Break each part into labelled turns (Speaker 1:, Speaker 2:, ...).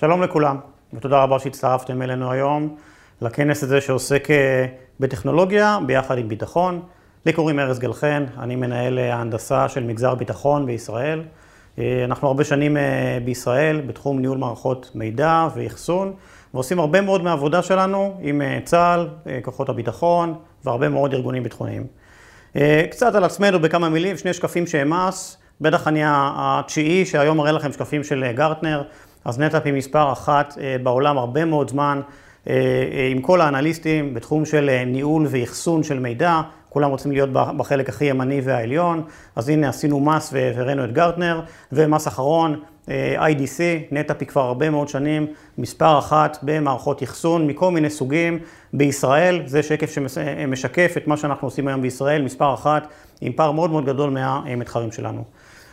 Speaker 1: שלום לכולם, ותודה רבה שהצטרפתם אלינו היום לכנס הזה שעוסק אה, בטכנולוגיה ביחד עם ביטחון. לי קוראים ארז גלחן, אני מנהל אה, ההנדסה של מגזר ביטחון בישראל. אה, אנחנו הרבה שנים בישראל בתחום ניהול מערכות מידע ואחסון, ועושים הרבה מאוד מהעבודה שלנו עם צה"ל, כוחות הביטחון והרבה מאוד ארגונים ביטחוניים. קצת על עצמנו בכמה מילים, שני שקפים שהם מס, בטח אני התשיעי שהיום מראה לכם שקפים של גרטנר. אז נטאפ היא מספר אחת אה, בעולם הרבה מאוד זמן, אה, אה, עם כל האנליסטים בתחום של ניהול ואחסון של מידע, כולם רוצים להיות בחלק הכי ימני והעליון, אז הנה עשינו מס והראינו את גרטנר, ומס אחרון, IDC, נטאפ היא כבר הרבה מאוד שנים, מספר אחת במערכות אחסון מכל מיני סוגים. בישראל, זה שקף שמשקף את מה שאנחנו עושים היום בישראל, מספר אחת, עם פער מאוד מאוד גדול מהמתחרים שלנו.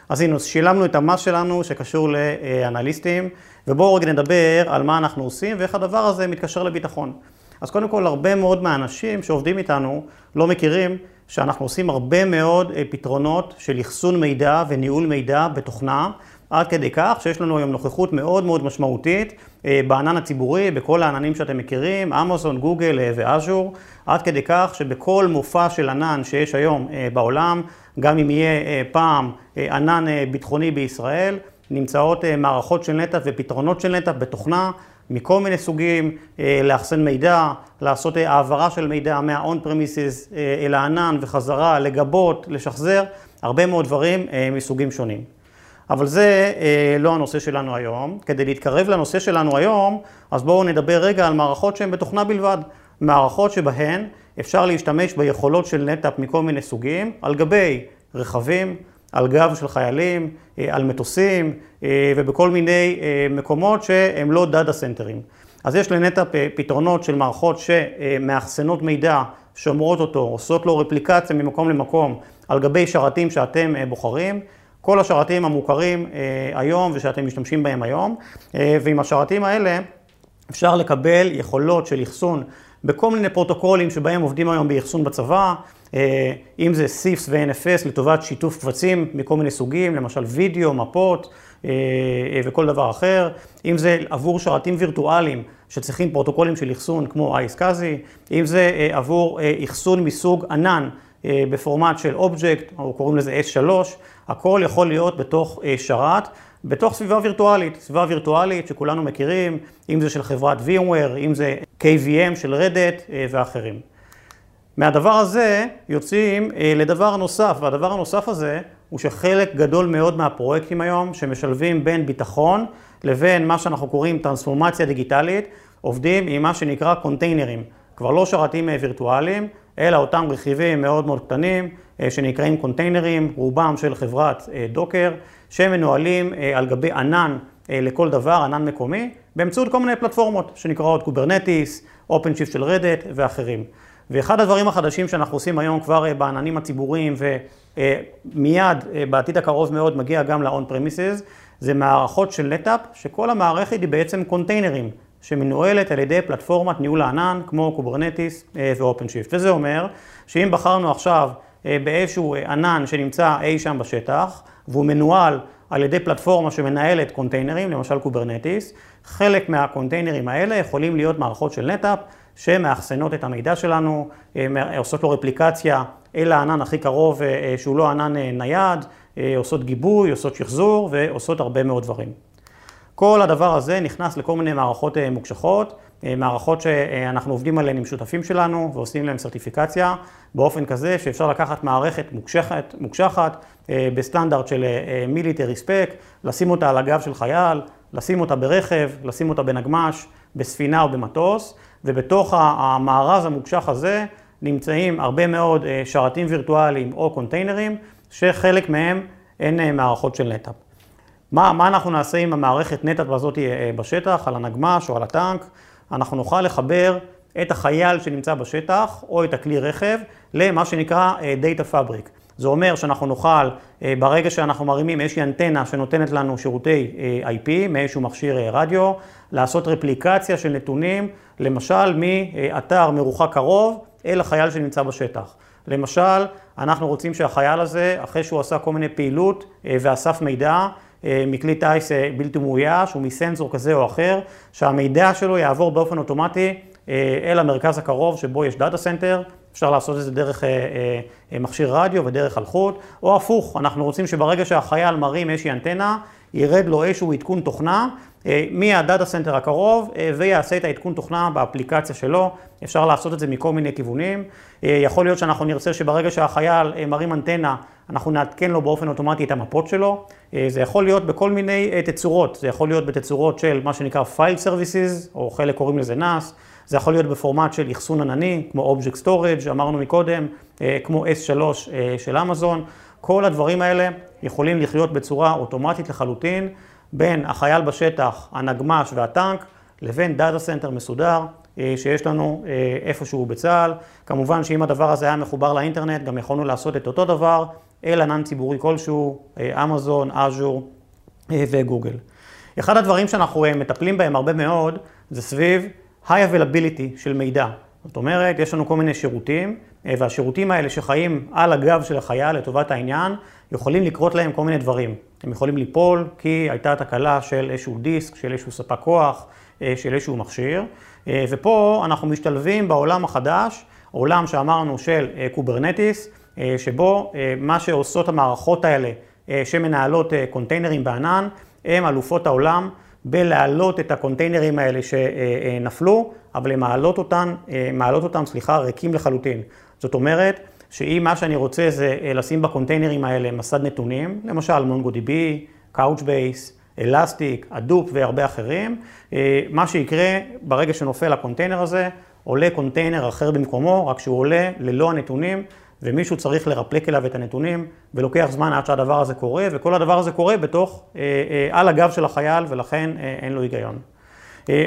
Speaker 1: אז הנה, שילמנו את המס שלנו שקשור לאנליסטים, ובואו רגע נדבר על מה אנחנו עושים ואיך הדבר הזה מתקשר לביטחון. אז קודם כל, הרבה מאוד מהאנשים שעובדים איתנו לא מכירים שאנחנו עושים הרבה מאוד אה, פתרונות של אחסון מידע וניהול מידע בתוכנה, עד כדי כך שיש לנו היום נוכחות מאוד מאוד משמעותית אה, בענן הציבורי, בכל העננים שאתם מכירים, אמזון, גוגל אה, ואז'ור, עד כדי כך שבכל מופע של ענן שיש היום בעולם, גם אם יהיה פעם ענן ביטחוני בישראל, נמצאות מערכות של נטע ופתרונות של נטע בתוכנה מכל מיני סוגים, לאחסן מידע, לעשות העברה של מידע מה-on premises אל הענן וחזרה, לגבות, לשחזר, הרבה מאוד דברים מסוגים שונים. אבל זה לא הנושא שלנו היום. כדי להתקרב לנושא שלנו היום, אז בואו נדבר רגע על מערכות שהן בתוכנה בלבד. מערכות שבהן אפשר להשתמש ביכולות של NetApp מכל מיני סוגים, על גבי רכבים, על גב של חיילים, על מטוסים ובכל מיני מקומות שהם לא data center ים. אז יש ל NetApp פתרונות של מערכות שמאחסנות מידע, שומרות אותו, עושות לו רפליקציה ממקום למקום על גבי שרתים שאתם בוחרים. כל השרתים המוכרים היום ושאתם משתמשים בהם היום, ועם השרתים האלה אפשר לקבל יכולות של אחסון בכל מיני פרוטוקולים שבהם עובדים היום באחסון בצבא, אם זה SIFS ו-NFS לטובת שיתוף קבצים מכל מיני סוגים, למשל וידאו, מפות וכל דבר אחר, אם זה עבור שרתים וירטואליים שצריכים פרוטוקולים של אחסון כמו אייסקאזי, אם זה עבור אחסון מסוג ענן בפורמט של אובייקט, או קוראים לזה S3, הכל יכול להיות בתוך שרת. בתוך סביבה וירטואלית, סביבה וירטואלית שכולנו מכירים, אם זה של חברת VMware, אם זה KVM של רדט ואחרים. מהדבר הזה יוצאים לדבר נוסף, והדבר הנוסף הזה הוא שחלק גדול מאוד מהפרויקטים היום שמשלבים בין ביטחון לבין מה שאנחנו קוראים טרנספורמציה דיגיטלית, עובדים עם מה שנקרא קונטיינרים, כבר לא שרתים וירטואליים, אלא אותם רכיבים מאוד מאוד קטנים שנקראים קונטיינרים, רובם של חברת Docker, שמנוהלים על גבי ענן לכל דבר, ענן מקומי, באמצעות כל מיני פלטפורמות שנקראות Kubernetes, OpenShift של Red Hat ואחרים. ואחד הדברים החדשים שאנחנו עושים היום כבר בעננים הציבוריים ומיד בעתיד הקרוב מאוד מגיע גם ל-on premises, זה מערכות של NetApp, שכל המערכת היא בעצם קונטיינרים, שמנוהלת על ידי פלטפורמת ניהול הענן כמו Kubernetes ו-OpenShift. וזה אומר שאם בחרנו עכשיו באיזשהו ענן שנמצא אי שם בשטח, והוא מנוהל על ידי פלטפורמה שמנהלת קונטיינרים, למשל Kubernetes, חלק מהקונטיינרים האלה יכולים להיות מערכות של NetApp, שמאחסנות את המידע שלנו, עושות לו רפליקציה אל הענן הכי קרוב שהוא לא ענן נייד, עושות גיבוי, עושות שחזור ועושות הרבה מאוד דברים. כל הדבר הזה נכנס לכל מיני מערכות מוקשחות, מערכות שאנחנו עובדים עליהן עם שותפים שלנו ועושים להן סרטיפיקציה באופן כזה שאפשר לקחת מערכת מוקשחת, מוקשחת בסטנדרט של מיליטרי ספק, לשים אותה על הגב של חייל, לשים אותה ברכב, לשים אותה בנגמ"ש, בספינה או במטוס, ובתוך המארז המוקשח הזה נמצאים הרבה מאוד שרתים וירטואליים או קונטיינרים, שחלק מהם הן מערכות של נטאפ. מה, מה אנחנו נעשה עם המערכת נטאפ הזאת בשטח, על הנגמ"ש או על הטנק? אנחנו נוכל לחבר את החייל שנמצא בשטח או את הכלי רכב למה שנקרא Data Fabric. זה אומר שאנחנו נוכל, ברגע שאנחנו מרימים איזושהי אנטנה שנותנת לנו שירותי IP מאיזשהו מכשיר רדיו, לעשות רפליקציה של נתונים, למשל מאתר מרוחק קרוב אל החייל שנמצא בשטח. למשל, אנחנו רוצים שהחייל הזה, אחרי שהוא עשה כל מיני פעילות ואסף מידע, מכלי טיס בלתי מאויש או מסנסור כזה או אחר, שהמידע שלו יעבור באופן אוטומטי אל המרכז הקרוב שבו יש data center, אפשר לעשות את זה דרך מכשיר רדיו ודרך אלחוט, או הפוך, אנחנו רוצים שברגע שהחייל מרים איזושהי אנטנה, ירד לו איזשהו עדכון תוכנה מה data center הקרוב ויעשה את העדכון תוכנה באפליקציה שלו, אפשר לעשות את זה מכל מיני כיוונים, יכול להיות שאנחנו נרצה שברגע שהחייל מרים אנטנה, אנחנו נעדכן לו באופן אוטומטי את המפות שלו, זה יכול להיות בכל מיני תצורות, זה יכול להיות בתצורות של מה שנקרא File Services, או חלק קוראים לזה NAS, זה יכול להיות בפורמט של אחסון ענני, כמו Object Storage, אמרנו מקודם, כמו S3 של אמזון, כל הדברים האלה יכולים לחיות בצורה אוטומטית לחלוטין בין החייל בשטח, הנגמ"ש והטנק, לבין data center מסודר שיש לנו איפשהו בצה"ל. כמובן שאם הדבר הזה היה מחובר לאינטרנט, גם יכולנו לעשות את אותו דבר אל ענן ציבורי כלשהו, אמזון, אג'ור וגוגל. אחד הדברים שאנחנו מטפלים בהם הרבה מאוד, זה סביב high availability של מידע. זאת אומרת, יש לנו כל מיני שירותים, והשירותים האלה שחיים על הגב של החייל לטובת העניין, יכולים לקרות להם כל מיני דברים. הם יכולים ליפול כי הייתה תקלה של איזשהו דיסק, של איזשהו ספק כוח, של איזשהו מכשיר. ופה אנחנו משתלבים בעולם החדש, עולם שאמרנו של Kubernetes, שבו מה שעושות המערכות האלה שמנהלות קונטיינרים בענן, הם אלופות העולם בלהעלות את הקונטיינרים האלה שנפלו, אבל הן מעלות אותם, מעלות אותם, סליחה, ריקים לחלוטין. זאת אומרת, שאם מה שאני רוצה זה לשים בקונטיינרים האלה מסד נתונים, למשל MongoDB, Couchbase, Elastic, Hadoop והרבה אחרים, מה שיקרה ברגע שנופל הקונטיינר הזה, עולה קונטיינר אחר במקומו, רק שהוא עולה ללא הנתונים, ומישהו צריך לרפלק אליו את הנתונים, ולוקח זמן עד שהדבר הזה קורה, וכל הדבר הזה קורה בתוך, על הגב של החייל, ולכן אין לו היגיון.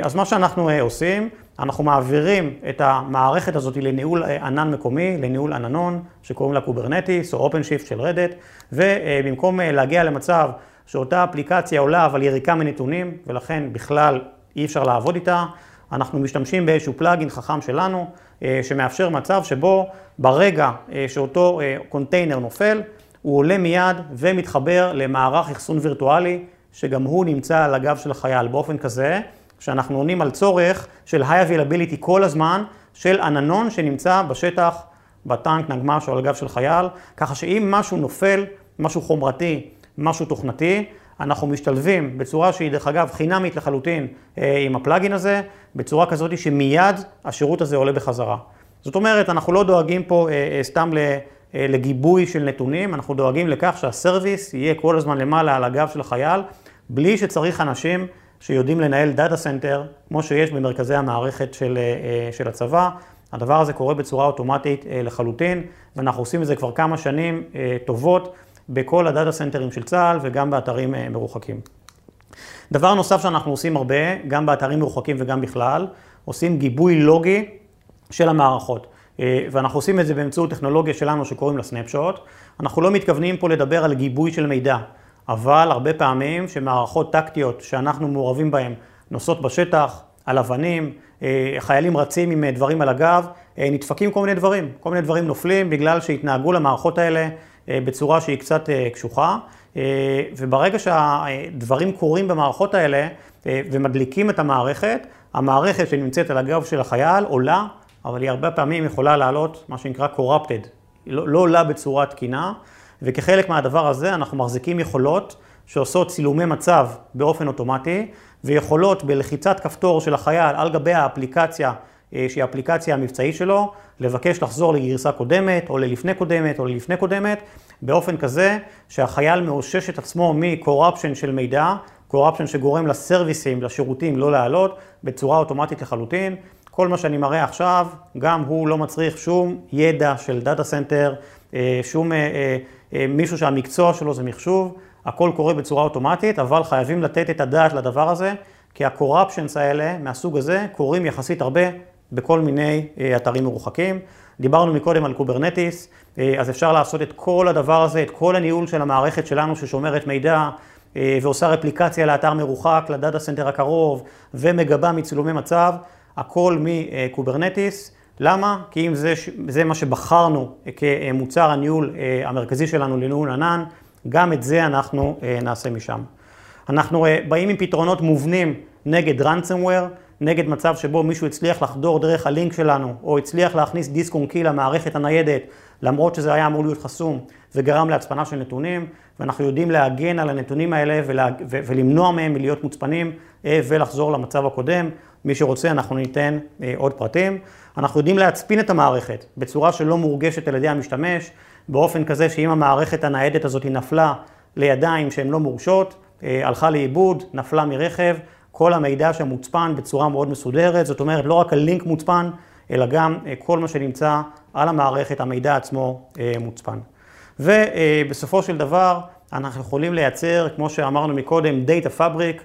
Speaker 1: אז מה שאנחנו עושים, אנחנו מעבירים את המערכת הזאת לניהול ענן מקומי, לניהול עננון, שקוראים לה Kubernetes או OpenShift של Red Hat, ובמקום להגיע למצב שאותה אפליקציה עולה אבל יריקה מנתונים, ולכן בכלל אי אפשר לעבוד איתה, אנחנו משתמשים באיזשהו plugin חכם שלנו, שמאפשר מצב שבו ברגע שאותו קונטיינר נופל, הוא עולה מיד ומתחבר למערך אחסון וירטואלי, שגם הוא נמצא על הגב של החייל. באופן כזה, שאנחנו עונים על צורך של high availability כל הזמן, של עננון שנמצא בשטח, בטנק, נגמ"ש או על הגב של חייל, ככה שאם משהו נופל, משהו חומרתי, משהו תוכנתי, אנחנו משתלבים בצורה שהיא דרך אגב חינמית לחלוטין עם הפלאגין הזה, בצורה כזאת שמיד השירות הזה עולה בחזרה. זאת אומרת, אנחנו לא דואגים פה סתם לגיבוי של נתונים, אנחנו דואגים לכך שהסרוויס יהיה כל הזמן למעלה על הגב של החייל, בלי שצריך אנשים שיודעים לנהל data center, כמו שיש במרכזי המערכת של, של הצבא. הדבר הזה קורה בצורה אוטומטית לחלוטין, ואנחנו עושים את זה כבר כמה שנים טובות בכל ה data center ים של צה"ל וגם באתרים מרוחקים. דבר נוסף שאנחנו עושים הרבה, גם באתרים מרוחקים וגם בכלל, עושים גיבוי לוגי של המערכות. ואנחנו עושים את זה באמצעות טכנולוגיה שלנו שקוראים לה snapshot. אנחנו לא מתכוונים פה לדבר על גיבוי של מידע, אבל הרבה פעמים שמערכות טקטיות שאנחנו מעורבים בהן נוסעות בשטח, על אבנים, חיילים רצים עם דברים על הגב, נדפקים כל מיני דברים, כל מיני דברים נופלים בגלל שהתנהגו למערכות האלה בצורה שהיא קצת קשוחה, וברגע שהדברים קורים במערכות האלה ומדליקים את המערכת, המערכת שנמצאת על הגב של החייל עולה, אבל היא הרבה פעמים יכולה לעלות מה שנקרא corrupted, לא עולה בצורה תקינה, וכחלק מהדבר הזה אנחנו מחזיקים יכולות שעושות צילומי מצב באופן אוטומטי, ויכולות בלחיצת כפתור של החייל על גבי האפליקציה, שהיא האפליקציה המבצעית שלו, לבקש לחזור לגרסה קודמת, או ללפני קודמת, או ללפני קודמת, באופן כזה שהחייל מאושש את עצמו מ-corruption של מידע, corruption שגורם לסרוויסים, לשירותים לא לעלות, בצורה אוטומטית לחלוטין. כל מה שאני מראה עכשיו, גם הוא לא מצריך שום ידע של data center, שום מישהו שהמקצוע שלו זה מחשוב, הכל קורה בצורה אוטומטית, אבל חייבים לתת את הדעת לדבר הזה, כי ה-corruptions האלה מהסוג הזה קורים יחסית הרבה בכל מיני אתרים מרוחקים. דיברנו מקודם על Kubernetes, אז אפשר לעשות את כל הדבר הזה, את כל הניהול של המערכת שלנו ששומרת מידע ועושה רפליקציה לאתר מרוחק, ל data center הקרוב ומגבה מצילומי מצב, הכל מ Kubernetes. למה? כי אם זה, זה מה שבחרנו כמוצר הניהול המרכזי שלנו לניהול ענן, גם את זה אנחנו נעשה משם. אנחנו באים עם פתרונות מובנים נגד ransomware, נגד מצב שבו מישהו הצליח לחדור דרך הלינק שלנו, או הצליח להכניס דיסק און קי למערכת הניידת, למרות שזה היה אמור להיות חסום, וגרם להצפנה של נתונים, ואנחנו יודעים להגן על הנתונים האלה ולה, ו, ולמנוע מהם מלהיות מוצפנים אה, ולחזור למצב הקודם. מי שרוצה, אנחנו ניתן אה, עוד פרטים. אנחנו יודעים להצפין את המערכת בצורה שלא מורגשת על ידי המשתמש, באופן כזה שאם המערכת הניידת הזאת נפלה לידיים שהן לא מורשות, אה, הלכה לאיבוד, נפלה מרכב, כל המידע שם מוצפן בצורה מאוד מסודרת, זאת אומרת לא רק הלינק מוצפן, אלא גם אה, כל מה שנמצא על המערכת, המידע עצמו אה, מוצפן. ובסופו של דבר אנחנו יכולים לייצר, כמו שאמרנו מקודם, Data Fabric,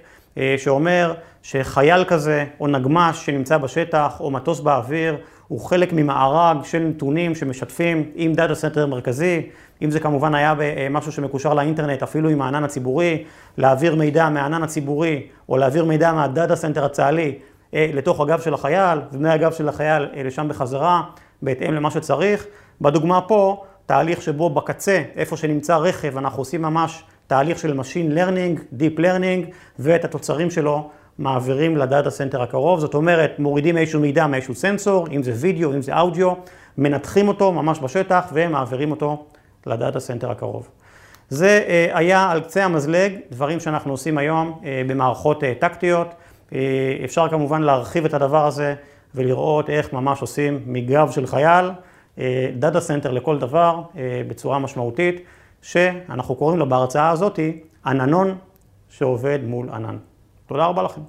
Speaker 1: שאומר שחייל כזה או נגמ"ש שנמצא בשטח או מטוס באוויר הוא חלק ממארג של נתונים שמשתפים עם data center מרכזי, אם זה כמובן היה משהו שמקושר לאינטרנט, אפילו עם הענן הציבורי, להעביר מידע מהענן הציבורי או להעביר מידע מה data center הצה"לי אה, לתוך הגב של החייל, ומהגב של החייל אה, לשם בחזרה, בהתאם למה שצריך. בדוגמה פה, תהליך שבו בקצה, איפה שנמצא רכב, אנחנו עושים ממש תהליך של Machine Learning, Deep Learning, ואת התוצרים שלו מעבירים ל data center הקרוב, זאת אומרת, מורידים איזשהו מידע מאיזשהו סנסור, אם זה וידאו, אם זה אודיו, מנתחים אותו ממש בשטח ומעבירים אותו ל data center הקרוב. זה אה, היה על קצה המזלג, דברים שאנחנו עושים היום אה, במערכות אה, טקטיות. אפשר כמובן להרחיב את הדבר הזה ולראות איך ממש עושים מגב של חייל, data center לכל דבר בצורה משמעותית, שאנחנו קוראים לו בהרצאה הזאתי עננון שעובד מול ענן. תודה רבה לכם.